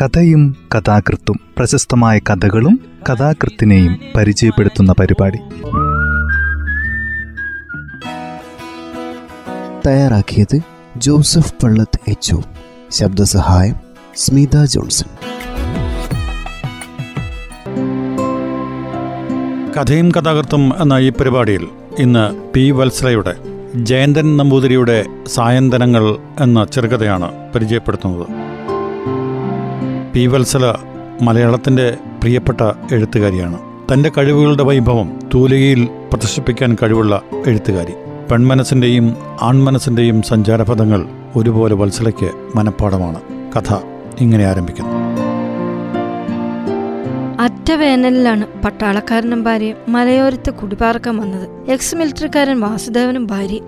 കഥയും കഥാകൃത്തും പ്രശസ്തമായ കഥകളും കഥാകൃത്തിനെയും പരിചയപ്പെടുത്തുന്ന പരിപാടി. തയ്യാറാക്കിയത് ജോസഫ് പള്ളത്ത് എച്ച് ശബ്ദസഹായം സ്മിത ജോൺസൺ. കഥയും കഥാകൃത്തും എന്ന ഈ പരിപാടിയിൽ ഇന്ന് പി വത്സലയുടെ ജയന്തൻ നമ്പൂതിരിയുടെ സായന്തനങ്ങൾ എന്ന ചെറുകഥയാണ് പരിചയപ്പെടുത്തുന്നത്. പി വത്സല മലയാളത്തിന്റെ പ്രിയപ്പെട്ട എഴുത്തുകാരിയാണ്. തന്റെ കഴിവുകളുടെ വൈഭവം തൂലികയിൽ പ്രദർശിപ്പിക്കാൻ കഴിവുള്ള എഴുത്തുകാരി. പെൺമനസ്സിന്റെയും ആൺമനസ്സിന്റെയും സഞ്ചാരപഥങ്ങൾ ഒരുപോലെ വത്സലയ്ക്ക് മനഃപ്പാടമാണ് കഥ ഇങ്ങനെ ആരംഭിക്കുന്നു. അറ്റ വേനലിലാണ് പട്ടാളക്കാരനും ഭാര്യയും മലയോരത്ത് കുടിപാർക്കാൻ വന്നത്. എക്സ് മിലിറ്ററിക്കാരൻ വാസുദേവനും ഭാര്യ.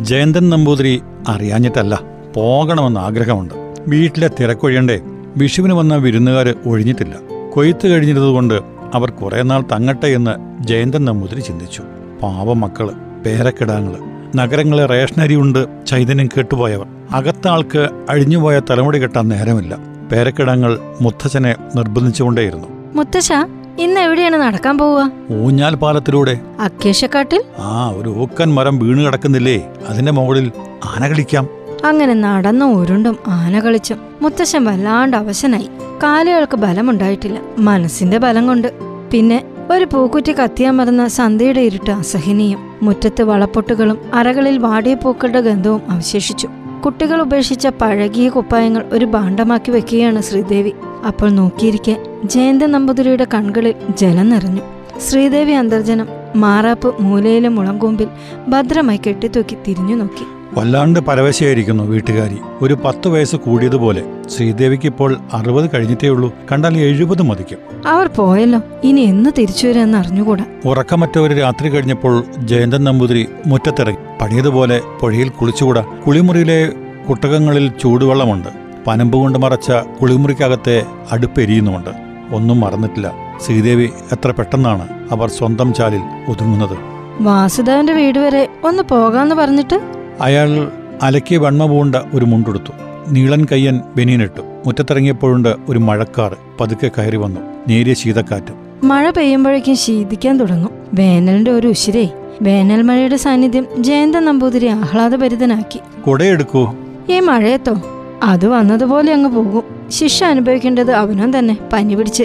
ജയന്തൻ നമ്പൂതിരി അറിയാഞ്ഞിട്ടല്ല പോകണമെന്ന് ആഗ്രഹമുണ്ട്. വീട്ടിലെ തിരക്കൊഴിയണ്ടേ? വിഷുവിന് വന്ന വിരുന്നുകാർ ഒഴിഞ്ഞിട്ടില്ല. കൊയ്ത്ത് കഴിഞ്ഞിരുന്നതുകൊണ്ട് അവർ കുറേ നാൾ തങ്ങട്ടെ എന്ന് ജയന്തൻ നമ്പൂതിരി ചിന്തിച്ചു. പാവ മക്കൾ പേരക്കിടാങ്ങൾ. നഗരങ്ങളെ റേഷനരി ഉണ്ട് ചൈതന്യം കേട്ടുപോയവർ. അകത്ത ആൾക്ക് അഴിഞ്ഞുപോയ തലമുടി കെട്ടാൻ നേരമില്ല. പേരക്കിടങ്ങൾ മുത്തച്ഛനെ നിർബന്ധിച്ചുകൊണ്ടേയിരുന്നു. മുത്തശ്ശ ഇന്ന് എവിടെയാണ് നടക്കാൻ പോവുക? ഊഞ്ഞാൽ പാലത്തിലൂടെ. അക്കേശക്കാട്ടിൽ ആ ഒരു ഊക്കൻ മരം വീണ് കിടക്കുന്നില്ലേ? അതിന്റെ മുകളിൽ ആന കളിക്കാം. അങ്ങനെ നടന്നും ഉരുണ്ടും ആന കളിച്ചും മുത്തശ്ശൻ വല്ലാണ്ട് അവശനായി. കാലുകൾക്ക് ബലമുണ്ടായിട്ടില്ല. മനസ്സിന്റെ ബലം കൊണ്ട് പിന്നെ ഒരു പൂക്കുറ്റി കത്തിയമർന്ന സന്ധ്യയുടെ ഇരുട്ട് അസഹനീയം. മുറ്റത്ത് വളപ്പൊട്ടുകളും അരകളിൽ വാടിയ പൂക്കളുടെ ഗന്ധവും അവശേഷിച്ചു. കുട്ടികൾ ഉപേക്ഷിച്ച പഴകിയ കുപ്പായങ്ങൾ ഒരു ഭാണ്ഡമാക്കി വെക്കുകയാണ് ശ്രീദേവി. അപ്പോൾ നോക്കിയിരിക്കെ ജയന്ത നമ്പൂതിരിയുടെ കൺകളിൽ ജലം നിറഞ്ഞു. ശ്രീദേവി അന്തർജനം മാറാപ്പ് മൂലയിലെ മുളങ്കൂമ്പിൽ ഭദ്രമായി കെട്ടിത്തൂക്കി തിരിഞ്ഞു നോക്കി വല്ലാണ്ട് പരവശയായിരിക്കുന്നു വീട്ടുകാരി. ഒരു പത്ത് വയസ്സ് കൂടിയതുപോലെ ശ്രീദേവിക്ക് ഇപ്പോൾ അറുപത് കഴിഞ്ഞിട്ടേ ഉള്ളൂ കണ്ടാൽ എഴുപത് മതിക്കും. അവർ പോയല്ലോ. ഇനി എന്ന് തിരിച്ചു വരുമെന്ന് അറിഞ്ഞുകൂടാ. ഉറക്കമറ്റവര് രാത്രി കഴിഞ്ഞപ്പോൾ ജയന്തൻ നമ്പൂതിരി മുറ്റത്തിറങ്ങി. പഴയതുപോലെ പുഴയിൽ കുളിച്ചുകൂടാ. കുളിമുറിയിലെ കുട്ടകങ്ങളിൽ ചൂടുവെള്ളമുണ്ട്. പനമ്പ് കൊണ്ട് മറച്ച കുളിമുറിക്കകത്തെ അടുപ്പെരിയുന്നുമുണ്ട്. ഒന്നും മറന്നിട്ടില്ല. ശ്രീദേവി എത്ര പെട്ടെന്നാണ് അവർ സ്വന്തം ചാലിൽ ഒതുങ്ങുന്നത്. വാസുദേവന്റെ വീട് വരെ ഒന്ന് പോകാന്ന് പറഞ്ഞിട്ട് അയാൾ അലക്കിയ വണ്മ പൂണ്ട ഒരു മുണ്ടെടുത്തു. നീളൻ കയ്യൻ ബനിയനിട്ടു. മുറ്റത്തിറങ്ങിയപ്പോഴുണ്ട് ഒരു മഴക്കാർ പതുക്കെ കയറി വന്നു. നേരിയ ശീതക്കാറ്റ്. മഴ പെയ്യുമ്പോഴേക്കും ശീതിക്കാൻ തുടങ്ങും. വേനലിന്റെ ഒരു ഉശിരേ. വേനൽ മഴയുടെ സാന്നിധ്യം ജയന്ത നമ്പൂതിരി ആഹ്ലാദപരിതനാക്കി കുടയെടുക്കൂ. ഈ മഴയത്തോ? അത് വന്നതുപോലെ അങ്ങ് പോകും. ശിക്ഷ അനുഭവിക്കേണ്ടത് അവനും തന്നെ. പനി പിടിച്ച്.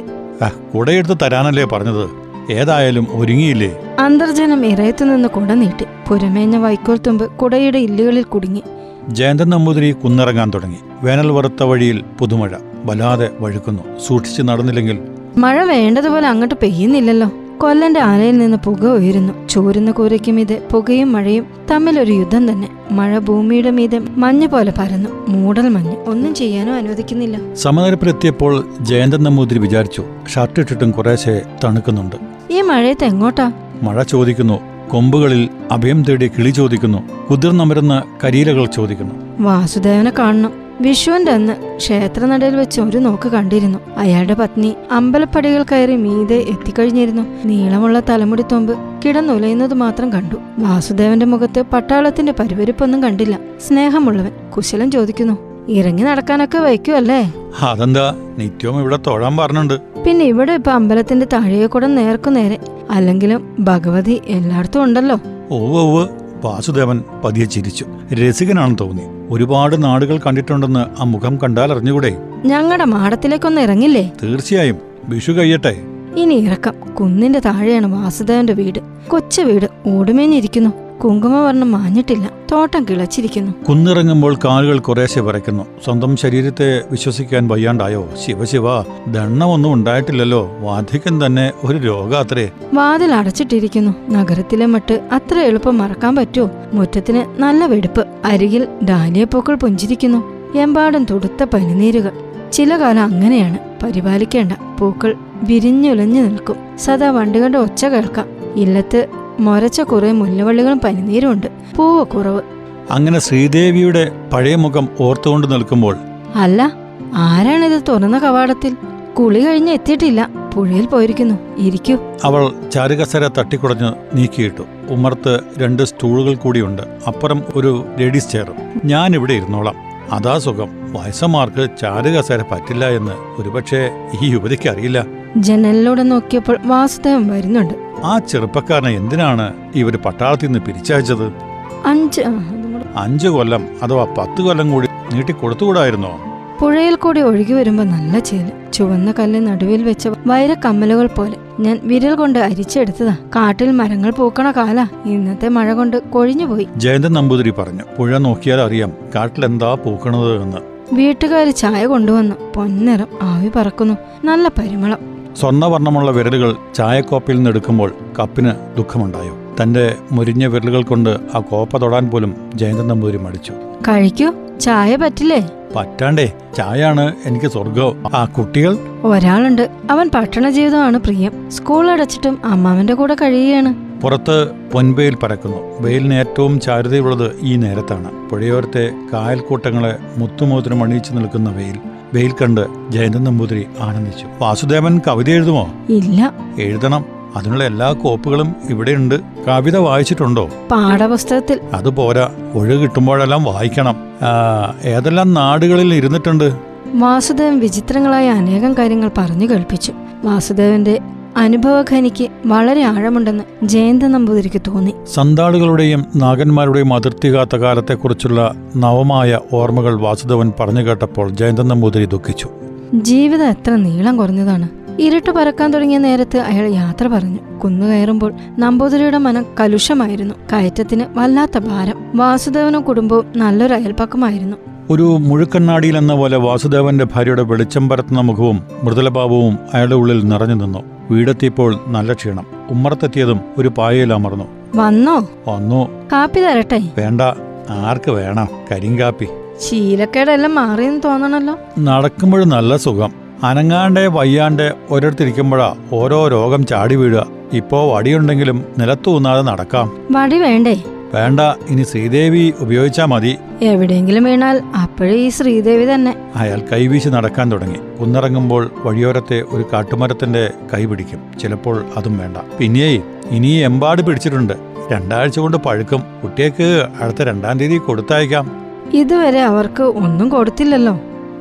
കുടയെടുത്ത് തരാനല്ലേ പറഞ്ഞത്? ഏതായാലും ഒരുങ്ങിയില്ലേ? അന്തർജനം ഇറയത്തു നിന്ന് കുട നീട്ടി. പുരമേഞ്ഞ വൈക്കോൽ തുമ്പ് കുടയുടെ ഇല്ലുകളിൽ കുടുങ്ങി. ജയന്തൻ നമ്പൂതിരി കുന്നിറങ്ങാൻ തുടങ്ങി. വേനൽ വറുത്ത വഴിയിൽ പുതുമഴ. വല്ലാതെ വഴുക്കുന്നു. സൂക്ഷിച്ച് നടന്നില്ലെങ്കിൽ മഴ വേണ്ടതുപോലെ അങ്ങോട്ട് പെയ്യുന്നില്ലല്ലോ. കൊല്ലന്റെ ആലയിൽ നിന്ന് പുക ഉയരുന്നു. ചോരുന്ന കൂരയ്ക്ക് മീതെ പുകയും മഴയും തമ്മിലൊരു യുദ്ധം തന്നെ. മഴ ഭൂമിയുടെ മീതെ മഞ്ഞ് പോലെ പരന്നു. മൂടൽ മഞ്ഞ്. ഒന്നും ചെയ്യാനോ അനുവദിക്കുന്നില്ല. സമനിരപ്പിലെത്തിയപ്പോൾ ജയന്തൻ നമ്പൂതിരി വിചാരിച്ചു ഷർട്ട് ഇട്ടിട്ടും കുറേശ്ശെ തണുക്കുന്നുണ്ട്. ഈ മഴയത്ത് എങ്ങോട്ടാ? മഴ ചോദിക്കുന്നു കൊമ്പുകളിൽ അഭയം തേടി കിളി ചോദിക്കുന്നു. കുതിർന്നമരുന്ന കരീലകൾ ചോദിക്കുന്നു. വാസുദേവനെ കാണണം. വിഷുവിന്റെ അന്ന് ക്ഷേത്രനടയിൽ വെച്ച് ഒരു നോക്ക് കണ്ടിരുന്നു. അയാളുടെ പത്നി അമ്പലപ്പടികൾ കയറി മീതെ എത്തിക്കഴിഞ്ഞിരുന്നു. നീളമുള്ള തലമുടി തൊമ്പ് കിടന്നുലയുന്നത് മാത്രം കണ്ടു. വാസുദേവന്റെ മുഖത്ത് പട്ടാളത്തിന്റെ പരിവരിപ്പൊന്നും കണ്ടില്ല. സ്നേഹമുള്ളവൻ കുശലം ചോദിക്കുന്നു. ഇറങ്ങി നടക്കാനൊക്കെ വയ്ക്കുമല്ലേ അതെന്താ? നിത്യവും ഇവിടെ തൊഴാൻ പറഞ്ഞുണ്ട് പിന്നെ ഇവിടെ ഇപ്പൊ അമ്പലത്തിന്റെ താഴെക്കൂടെ നേർക്കു നേരെ. അല്ലെങ്കിലും ഭഗവതി എല്ലായിടത്തും ഉണ്ടല്ലോ. ഓവ് ഓവ് വാസുദേവൻ പതിയെ ചിരിച്ചു. രസികനാണെന്ന് തോന്നി. ഒരുപാട് നാടുകൾ കണ്ടിട്ടുണ്ടെന്ന് ആ മുഖം കണ്ടാൽ അറിഞ്ഞുകൂടെ ഞങ്ങളുടെ മാടത്തിലേക്കൊന്ന് ഇറങ്ങില്ലേ? തീർച്ചയായും. വിഷു കഴിയട്ടെ. ഇനി ഇറക്കം. കുന്നിന്റെ താഴെയാണ് വാസുദേവന്റെ വീട്. കൊച്ചു വീട്. ഓടുമേഞ്ഞിരിക്കുന്നു. കുങ്കുമവർണം മാഞ്ഞിട്ടില്ല. തോട്ടം കിളച്ചിരിക്കുന്നു. കുന്നിറങ്ങുമ്പോൾ കാലുകൾ കുറേശ്ശെ വരയ്ക്കുന്നു. സ്വന്തം ശരീരത്തെ വിശ്വസിക്കാൻ വയ്യാണ്ടായോ? ശിവശിവ ദണ്ണമൊന്നും ഉണ്ടായിട്ടില്ലല്ലോ. വാധികൻ തന്നെ ഒരു രോഗാത്രേ. വാതിൽ അടച്ചിട്ടിരിക്കുന്നു. നഗരത്തിലെ മട്ട് അത്ര എളുപ്പം മറക്കാൻ പറ്റുമോ? മുറ്റത്തിന് നല്ല വെടുപ്പ്. അരികിൽ ഡാലിയപ്പൂക്കൾ പുഞ്ചിരിക്കുന്നു. എമ്പാടും തുടുത്ത പനിനീരുകൾ. ചില കാലം അങ്ങനെയാണ്. പരിപാലിക്കേണ്ട. പൂക്കൾ വിരിഞ്ഞുലഞ്ഞു നിൽക്കും. സദാ വണ്ടുകളുടെ ഒച്ച കേൾക്കാം. ഇല്ലത്ത് മൊരച്ച കുറേ മുല്ലവള്ളികളും പനിനീരുമുണ്ട്. പൂവ് കുറവ്. അങ്ങനെ ശ്രീദേവിയുടെ പഴയ മുഖം ഓർത്തുകൊണ്ട് നിൽക്കുമ്പോൾ അല്ല ആരാണിത് തുറന്ന കവാടത്തിൽ? കുളി കഴിഞ്ഞ് എത്തിയിട്ടില്ല. പുഴയിൽ പോയിരിക്കുന്നു. ഇരിക്കൂ. അവൾ ചാരുകസര തട്ടിക്കുടഞ്ഞ് നീക്കിയിട്ടു. ഉമർത്ത് രണ്ട് സ്റ്റൂളുകൾ കൂടിയുണ്ട്. അപ്പുറം ഒരു ലേഡീസ് ചെയർ. ഞാൻ ഇവിടെ ഇരുന്നോളാം. അതാ സുഖം. വയസ്സന്മാർക്ക് ചാരുകസേര പറ്റില്ല എന്ന് ഒരുപക്ഷെ ഈ യുവതിക്ക് അറിയില്ല. ജനലിലൂടെ നോക്കിയപ്പോൾ വാസുദേവൻ വരുന്നുണ്ട്. ആ ചെറുപ്പക്കാരനെ എന്തിനാണ് ഇവർ പട്ടാളത്തിൽ നിന്ന് പിരിച്ചയച്ചത്? അഞ്ച് അഞ്ച് കൊല്ലം അഥവാ പത്ത് കൊല്ലം കൂടി നീട്ടി കൊടുത്തുകൂടായിരുന്നോ? പുഴയിൽ കൂടി ഒഴുകി വരുമ്പോ നല്ല ചേൽ ചുവന്ന കല്ല് നടുവിൽ വെച്ച വൈരക്കമ്മലുകൾ പോലെ ഞാൻ വിരൽ കൊണ്ട് അരിച്ചെടുത്തതാ. കാട്ടിൽ മരങ്ങൾ പൂക്കണ കാല. ഇന്നത്തെ മഴ കൊണ്ട് കൊഴിഞ്ഞുപോയി. ജയന്തൻ നമ്പൂതിരി പറഞ്ഞു പുഴ നോക്കിയാൽ അറിയാം കാട്ടിലെന്താ പൂക്കണത് എന്ന്. വീട്ടുകാര് ചായ കൊണ്ടുവന്നു. പൊന്നിറം ആവി പറക്കുന്നു. നല്ല പരിമളം. സ്വർണവർണമുള്ള വിരലുകൾ ചായക്കോപ്പയിൽ നിന്ന് എടുക്കുമ്പോൾ കപ്പിന് ദുഃഖമുണ്ടായോ? തന്റെ മുരിഞ്ഞ വിരലുകൾ കൊണ്ട് ആ കോപ്പ തൊടാൻ പോലും ജയന്തൻ നമ്പൂരി മടിച്ചു. കഴിക്കൂ. ചായ പറ്റില്ലേ? പറ്റാണ്ടേ. ചായയാണ് എനിക്ക് സ്വർഗം ആ കുട്ടികൾ? ഒരാളുണ്ട്. അവൻ പട്ടണ ജീവിതമാണ് പ്രിയം. സ്കൂൾ അടച്ചിട്ടും അമ്മാവന്റെ കൂടെ കഴിയുകയാണ്. പുറത്ത് പൊൻവെയിൽ പരക്കുന്നു. വെയിലിന് ഏറ്റവും ചാരുതയുള്ളത് ഈ നേരത്താണ്. പുഴയോരത്തെ കായൽക്കൂട്ടങ്ങളെ മുത്തുമോതിരം അണിയിച്ചു നിൽക്കുന്ന വെയിൽ. വെയിൽ കണ്ട് ജയന്തൻ നമ്പൂതിരി ആനന്ദിച്ചു. വാസുദേവൻ കവിത എഴുതുമോ? ഇല്ല. എഴുതണം. അതിനുള്ള എല്ലാ കോപ്പുകളും ഇവിടെയുണ്ട്. കവിത വായിച്ചിട്ടുണ്ടോ? പാഠപുസ്തകത്തിൽ. അത് പോരാ. ഒഴിവ് കിട്ടുമ്പോഴെല്ലാം വായിക്കണം. ഏതെല്ലാം നാടുകളിൽ ഇരുന്നിട്ടുണ്ട്? വാസുദേവൻ വിചിത്രങ്ങളായ അനേകം കാര്യങ്ങൾ പറഞ്ഞു കേൾപ്പിച്ചു. വാസുദേവന്റെ അനുഭവഖനിക്ക് വളരെ ആഴമുണ്ടെന്ന് ജയന്ത നമ്പൂതിരിക്ക് തോന്നി. സന്താളുകളുടെയും നാഗന്മാരുടെയും അതിർത്തി കാത്ത കാലത്തെക്കുറിച്ചുള്ള നവമായ ഓർമ്മകൾ വാസുദേവൻ പറഞ്ഞു കേട്ടപ്പോൾ ജയന്ത നമ്പൂതിരി ദുഃഖിച്ചു. ജീവിതം എത്ര നീളം കുറഞ്ഞതാണ്. ഇരുട്ട് പറക്കാൻ തുടങ്ങിയ നേരത്ത് അയാൾ യാത്ര പറഞ്ഞു. കുന്നു കയറുമ്പോൾ നമ്പൂതിരിയുടെ മനം കലുഷമായിരുന്നു. കയറ്റത്തിന് വല്ലാത്ത ഭാരം. വാസുദേവനും കുടുംബവും നല്ലൊരു അയൽപ്പക്കമായിരുന്നു ഒരു മുഴുക്കണ്ണാടിയിൽ എന്ന പോലെ വാസുദേവന്റെ ഭാര്യയുടെ വെളിച്ചം പരത്തുന്ന മുഖവും മൃദുലഭാവവും അയാളുടെ ഉള്ളിൽ നിറഞ്ഞു നിന്നു. വീടെത്തിയപ്പോൾ നല്ല ക്ഷീണം. ഉമ്മറത്തെത്തിയതും ഒരു പായയിൽ അമർന്നു. വന്നോ? വന്നു. കാപ്പി തരട്ടെ? വേണ്ട. ആർക്ക് വേണം? കരിങ്കാപ്പി ശീലക്കേടെല്ലാം മാറിയെന്ന് തോന്നണല്ലോ. നടക്കുമ്പോഴും നല്ല സുഖം. അനങ്ങാണ്ട് വയ്യാണ്ട് ഒരിടത്തിരിക്കുമ്പോഴാ ഓരോ രോഗം ചാടി വീഴുക. ഇപ്പോ വടിയുണ്ടെങ്കിലും നിലത്തൂന്നാതെ നടക്കാം. വടി വേണ്ടേ? വേണ്ട ഇനി ശ്രീദേവി ഉപയോഗിച്ചാ മതി. എവിടെയെങ്കിലും വീണാൽ അപ്പോഴേ ഈ ശ്രീദേവി തന്നെ. അയാൾ കൈവീശി നടക്കാൻ തുടങ്ങി. കുന്നിറങ്ങുമ്പോൾ വഴിയോരത്തെ ഒരു കാട്ടുമരത്തിന്റെ കൈ പിടിക്കും. ചിലപ്പോൾ അതും വേണ്ട. പിന്നെയേ ഇനി എമ്പാട് പിടിച്ചിട്ടുണ്ട്. രണ്ടാഴ്ച കൊണ്ട് പഴുക്കും. കുട്ടിയേക്ക് അടുത്ത രണ്ടാം തീയതി കൊടുത്തയക്കാം. ഇതുവരെ അവർക്ക് ഒന്നും കൊടുത്തില്ലല്ലോ.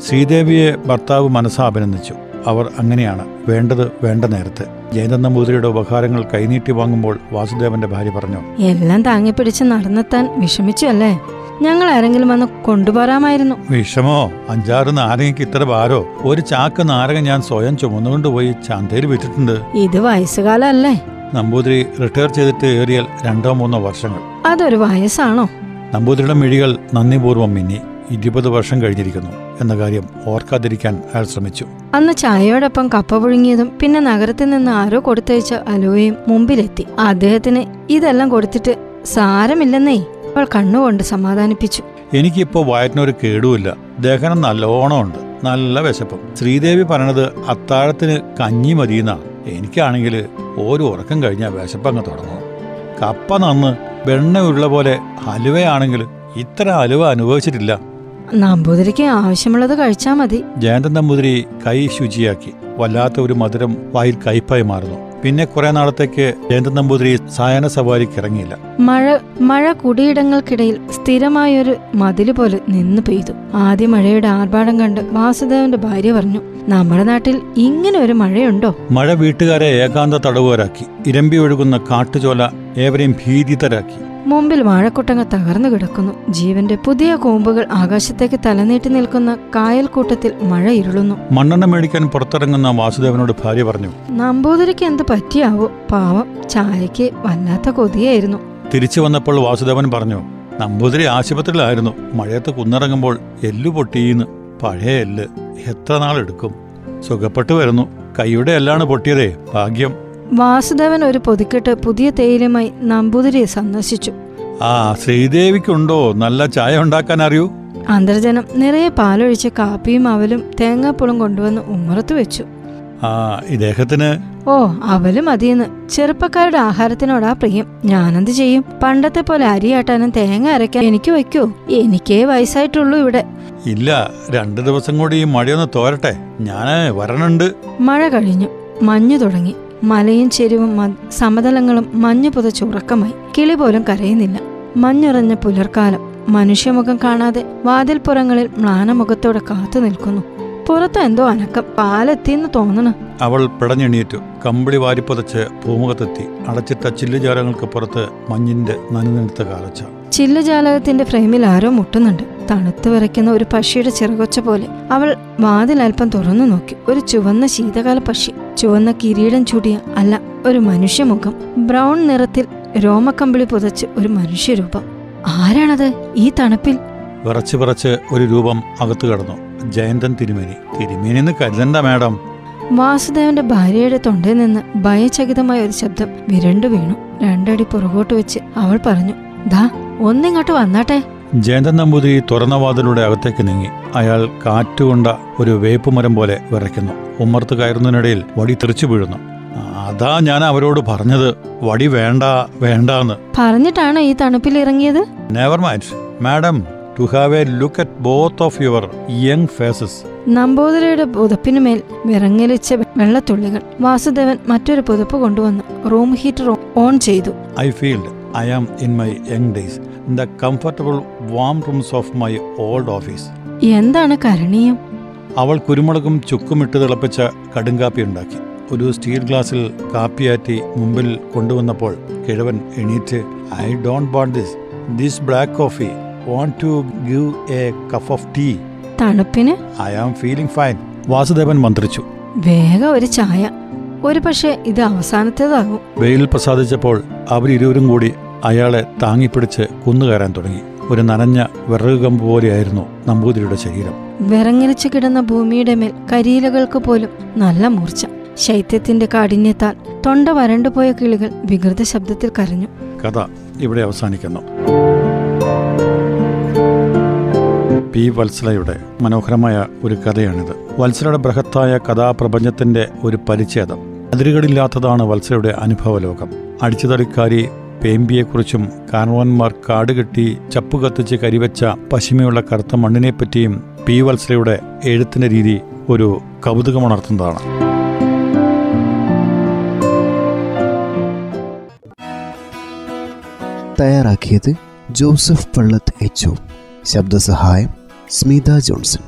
ശ്രീദേവിയെ ഭർത്താവ് മനസ്സാ അഭിനന്ദിച്ചു അവർ അങ്ങനെയാണ് വേണ്ടത് വേണ്ട നേരത്ത്. ജയന്തൻ നമ്പൂതിരിയുടെ ഉപഹാരങ്ങൾ കൈനീട്ടി വാങ്ങുമ്പോൾ വാസുദേവന്റെ ഭാര്യ പറഞ്ഞു എല്ലാം താങ്ങിപ്പിടിച്ച് നടന്നെത്താൻ വിഷമിച്ചു അല്ലേ? ഞങ്ങൾ ആരെങ്കിലും വന്ന് കൊണ്ടുപോരാമായിരുന്നു. വിഷമോ? അഞ്ചാറ് നാരങ്ങയ്ക്ക് ഇത്ര ഭാരോ? ഒരു ചാക്ക് നാരങ്ങ ഞാൻ സ്വയം ചുമന്നുകൊണ്ടുപോയി ചന്തയിൽ വിറ്റിട്ടുണ്ട്. ഇത് വയസ്സുകാലല്ലേ? നമ്പൂതിരി റിട്ടയർ ചെയ്തിട്ട് ഏറിയാൽ രണ്ടോ മൂന്നോ വർഷങ്ങൾ. അതൊരു വയസ്സാണോ? നമ്പൂതിരിയുടെ മിഴികൾ നന്ദിപൂർവം മിന്നി. ഇരുപത് വർഷം കഴിഞ്ഞിരിക്കുന്നു എന്ന കാര്യം ഓർക്കാതിരിക്കാൻ അയാൾ ശ്രമിച്ചു. അന്ന് ചായയോടൊപ്പം കപ്പ പുഴുങ്ങിയതും പിന്നെ നഗരത്തിൽ നിന്ന് ആരോ കൊടുത്തയച്ച അലോയും മുമ്പിലെത്തി. അദ്ദേഹത്തിന് ഇതെല്ലാം കൊടുത്തിട്ട് സാരമില്ലെന്നേ അവൾ കണ്ണുകൊണ്ട് സമാധാനിപ്പിച്ചു. എനിക്കിപ്പോ വയറ്റിനൊരു കേടുമില്ല. ദഹനം നല്ലോണം ഉണ്ട് നല്ല വിശപ്പം. ശ്രീദേവി പറഞ്ഞത് അത്താഴത്തിന് കഞ്ഞി മതിയെന്നാണ് എനിക്കാണെങ്കിൽ ഒരു ഉറക്കം കഴിഞ്ഞാൽ വിശപ്പങ്ങ് തുടങ്ങും. കപ്പ നന്ന് വെണ്ണ ഉരുള പോലെ ഹലുവയാണെങ്കിൽ ഇത്ര അലുവ അനുഭവിച്ചിട്ടില്ല. നമ്പൂതിരിക്ക് ആവശ്യമുള്ളത് കഴിച്ചാ മതി. ജയന്തൻ നമ്പൂതിരി കൈ ശുചിയാക്കി. വല്ലാത്ത ഒരു മധുരം വായിൽ കയ്പായി മാറുന്നു. പിന്നെ കുറെ നാളത്തേക്ക് ജയന്തൻ നമ്പൂതിരി സായന സവാരിക്ക് ഇറങ്ങിയില്ല. മഴ മഴ കുടിയിടങ്ങൾക്കിടയിൽ സ്ഥിരമായൊരു മതിൽ പോലെ നിന്ന് പെയ്തു. ആദ്യ മഴയുടെ ആർഭാടം കണ്ട് വാസുദേവന്റെ ഭാര്യ പറഞ്ഞു നമ്മുടെ നാട്ടിൽ ഇങ്ങനെ ഒരു മഴയുണ്ടോ? മഴ വീട്ടുകാരെ ഏകാന്ത തടവുകാരാക്കി ഇരമ്പി ഒഴുകുന്ന കാട്ടുചോല ഏവരെയും ഭീതിതരാക്കി. മുമ്പിൽ വാഴക്കുട്ടങ്ങ തകർന്നു കിടക്കുന്നു. ജീവന്റെ പുതിയ കോമ്പുകൾ ആകാശത്തേക്ക് തലനീട്ടി നിൽക്കുന്ന കായൽക്കൂട്ടത്തിൽ മഴ ഇരുളുന്നു. മണ്ണെണ്ണ മേടിക്കാൻ പുറത്തിറങ്ങുന്ന വാസുദേവനോട് ഭാര്യ പറഞ്ഞു നമ്പൂതിരിക്ക് എന്ത് പറ്റിയാവോ? പാവം ചായക്ക് വല്ലാത്ത കൊതിയായിരുന്നു. തിരിച്ചു വന്നപ്പോൾ വാസുദേവൻ പറഞ്ഞു നമ്പൂതിരി ആശുപത്രിയിലായിരുന്നു. മഴയത്ത് കുന്നിറങ്ങുമ്പോൾ എല്ലു പൊട്ടിയിന്ന് പഴയ എല്ല് എത്ര നാളെടുക്കും? സുഖപ്പെട്ടു വരുന്നു. കൈയുടെ എല്ലാണ് പൊട്ടിയതേ ഭാഗ്യം. വാസുദേവൻ ഒരു പൊതിക്കെട്ട് പുതിയ തേയിലുമായി നമ്പൂതിരിയെ സന്ദർശിച്ചു. ആ ശ്രീദേവിക്കുണ്ടോ? നല്ല ചായ ഉണ്ടാക്കാൻ അറിയൂ. അന്തർജനം നിറയെ പാലൊഴിച്ച് കാപ്പിയും അവലും തേങ്ങാപ്പുളും കൊണ്ടുവന്ന് ഉമ്മറത്ത് വെച്ചു. ആ ഇദ്ദേഹത്തിന്? ഓ അവലും മതിയെന്ന്. ചെറുപ്പക്കാരുടെ ആഹാരത്തിനോടാ പ്രിയം. ഞാനെന്ത് ചെയ്യും? പണ്ടത്തെ പോലെ അരിയാട്ടാനും തേങ്ങ അരയ്ക്കാൻ എനിക്ക് വയ്ക്കൂ. എനിക്കേ വയസ്സായിട്ടുള്ളൂ ഇവിടെ. ഇല്ല രണ്ടു ദിവസം കൂടി ഈ മഴയൊന്ന് തോരട്ടെ. ഞാൻ വരണുണ്ട്. മഴ കഴിഞ്ഞു. മഞ്ഞു തുടങ്ങി. മലയും ചെരുവും സമതലങ്ങളും മഞ്ഞു പുതച്ചുറക്കമായി കിളി പോലും കരയുന്നില്ല. മഞ്ഞുറഞ്ഞ പുലർക്കാലം മനുഷ്യമുഖം കാണാതെ വാതിൽപ്പുറങ്ങളിൽ മ്ലാനമുഖത്തോടെ കാത്തു നിൽക്കുന്നു. പുറത്ത് എന്തോ അനക്കം. പാലെത്തിന്ന് തോന്നണു. അവൾ പിടഞ്ഞെണീറ്റു. കമ്പിളി വാരിപ്പുതച്ച് ഭൂമുഖത്തെത്തി അടച്ചിട്ട ചില്ലുജാലങ്ങൾക്ക് പുറത്ത് മഞ്ഞിന്റെ നനുനീർത്ത കാലച്ച. ചില്ലുജാലകത്തിന്റെ ഫ്രെയിമിൽ ആരോ മുട്ടുന്നുണ്ട്. തണുത്തു വിറയ്ക്കുന്ന ഒരു പക്ഷിയുടെ ചിറകൊച്ച പോലെ. അവൾ വാതിൽ അല്പം തുറന്നു നോക്കി. ഒരു ചുവന്ന ശീതകാല പക്ഷി. ചുവന്ന കിരീടം ചൂടിയ അല്ല ഒരു മനുഷ്യമുഖം ബ്രൗൺ നിറത്തിൽ രോമക്കമ്പിളി പുതച്ച് ഒരു മനുഷ്യരൂപം. ആരാണത്? ഈ തണുപ്പിൽ? വിറച്ച് വിറച്ച് ഒരു രൂപം അകത്തു കടന്നു. ജയന്തൻ തിരുമേനി. തിരുമേനിന്ന് കരുതണ്ട മാഡം. വാസുദേവന്റെ ഭാര്യയുടെ തൊണ്ടയിൽ നിന്ന് ഭയചകിതമായ ഒരു ശബ്ദം വിരണ്ടു വീണു. രണ്ടടി പുറകോട്ട് വെച്ച് അവൾ പറഞ്ഞു ദാ ഒന്നിങ്ങോട്ട് വന്നാട്ടെ. ജയന്തൻ നമ്പൂതിരി തുറന്ന വാതിലൂടെ അകത്തേക്ക് നീങ്ങി. അയാൾ കാറ്റുകൊണ്ട ഒരു വേപ്പുമരം പോലെ വിറയ്ക്കുന്നു. ഉമ്മർത്ത് കയറുന്നതിനിടയിൽ വടി തെറിച്ചു വീഴുന്നു. അതാ ഞാൻ അവരോട് പറഞ്ഞത്. വടി വേണ്ട വേണ്ടാന്ന്. പറഞ്ഞിട്ടാണോ ഈ തണുപ്പിൽ ഇറങ്ങിയത്? Never mind madam to have a look at both of your young faces നമ്പൂതിരിയുടെ പുതപ്പിനുമേൽ വിറങ്ങലിച്ച വെള്ളത്തുള്ളികൾ വാസുദേവൻ മറ്റൊരു പുതപ്പ് കൊണ്ടുവന്നു. റൂം ഹീറ്റർ ഓൺ ചെയ്തു. I felt I am in my young days in the comfortable warm rooms of my old office എന്താണ് കരണീയം? അവൾ കുരുമുളകും ചുക്കുമിട്ട് തിളപ്പിച്ച കടുങ്കാപ്പി ഉണ്ടാക്കി. ഒരു സ്റ്റീൽ ഗ്ലാസ്സിൽ കാപ്പിയാറ്റി മുമ്പിൽ കൊണ്ടുവന്നപ്പോൾ കിഴവൻ എണീറ്റ് I don't want this this black coffee want to give a cup of tea തണുപ്പിന്? I am feeling fine Vasudevan മന്ത്രിച്ചു. വേഗം ഒരു ചായ. ഒരു പക്ഷേ ഇത് അവസാനത്തേതാകും. വെയിൽ പ്രസാദിച്ചപ്പോൾ അവരിരുവരും കൂടി അയാളെ താങ്ങിപ്പിടിച്ച് കുന്നുകയറാൻ തുടങ്ങി. ഒരു നനഞ്ഞ വിറക് കമ്പ് പോലെയായിരുന്നു നമ്പൂതിരിയുടെ ശരീരം. വിറങ്ങലിച്ചു കിടന്ന ഭൂമിയുടെ മേൽ കരിയിലകൾക്ക് പോലും നല്ല മൂർച്ച. ശൈത്യത്തിന്റെ കാഠിന്യത്താൽ തൊണ്ട വരണ്ടുപോയ കിളികൾ വികൃത ശബ്ദത്തിൽ കരഞ്ഞു. കഥ ഇവിടെ അവസാനിക്കുന്നു. പി. വത്സലയുടെ മനോഹരമായ ഒരു കഥയാണിത്. വത്സലയുടെ ബൃഹത്തായ കഥാപ്രപഞ്ചത്തിന്റെ ഒരു പരിച്ഛേദം. അതിരുകളില്ലാത്തതാണ് വത്സലയുടെ അനുഭവലോകം. അടിച്ചുതളിക്കാരി പേമ്പിയെക്കുറിച്ചും കാർവന്മാർ കാടുകെട്ടി ചപ്പു കത്തിച്ച് കരിവെച്ച പശിമയുള്ള കറുത്ത മണ്ണിനെപ്പറ്റിയും പി വത്സലയുടെ എഴുത്തിന്റെ രീതി ഒരു കൗതുകമുണർത്തുന്നതാണ്. തയ്യാറാക്കിയത് ജോസഫ് പള്ളത്ത് എച്ച് ശബ്ദസഹായം സ്മിത ജോൺസൺ.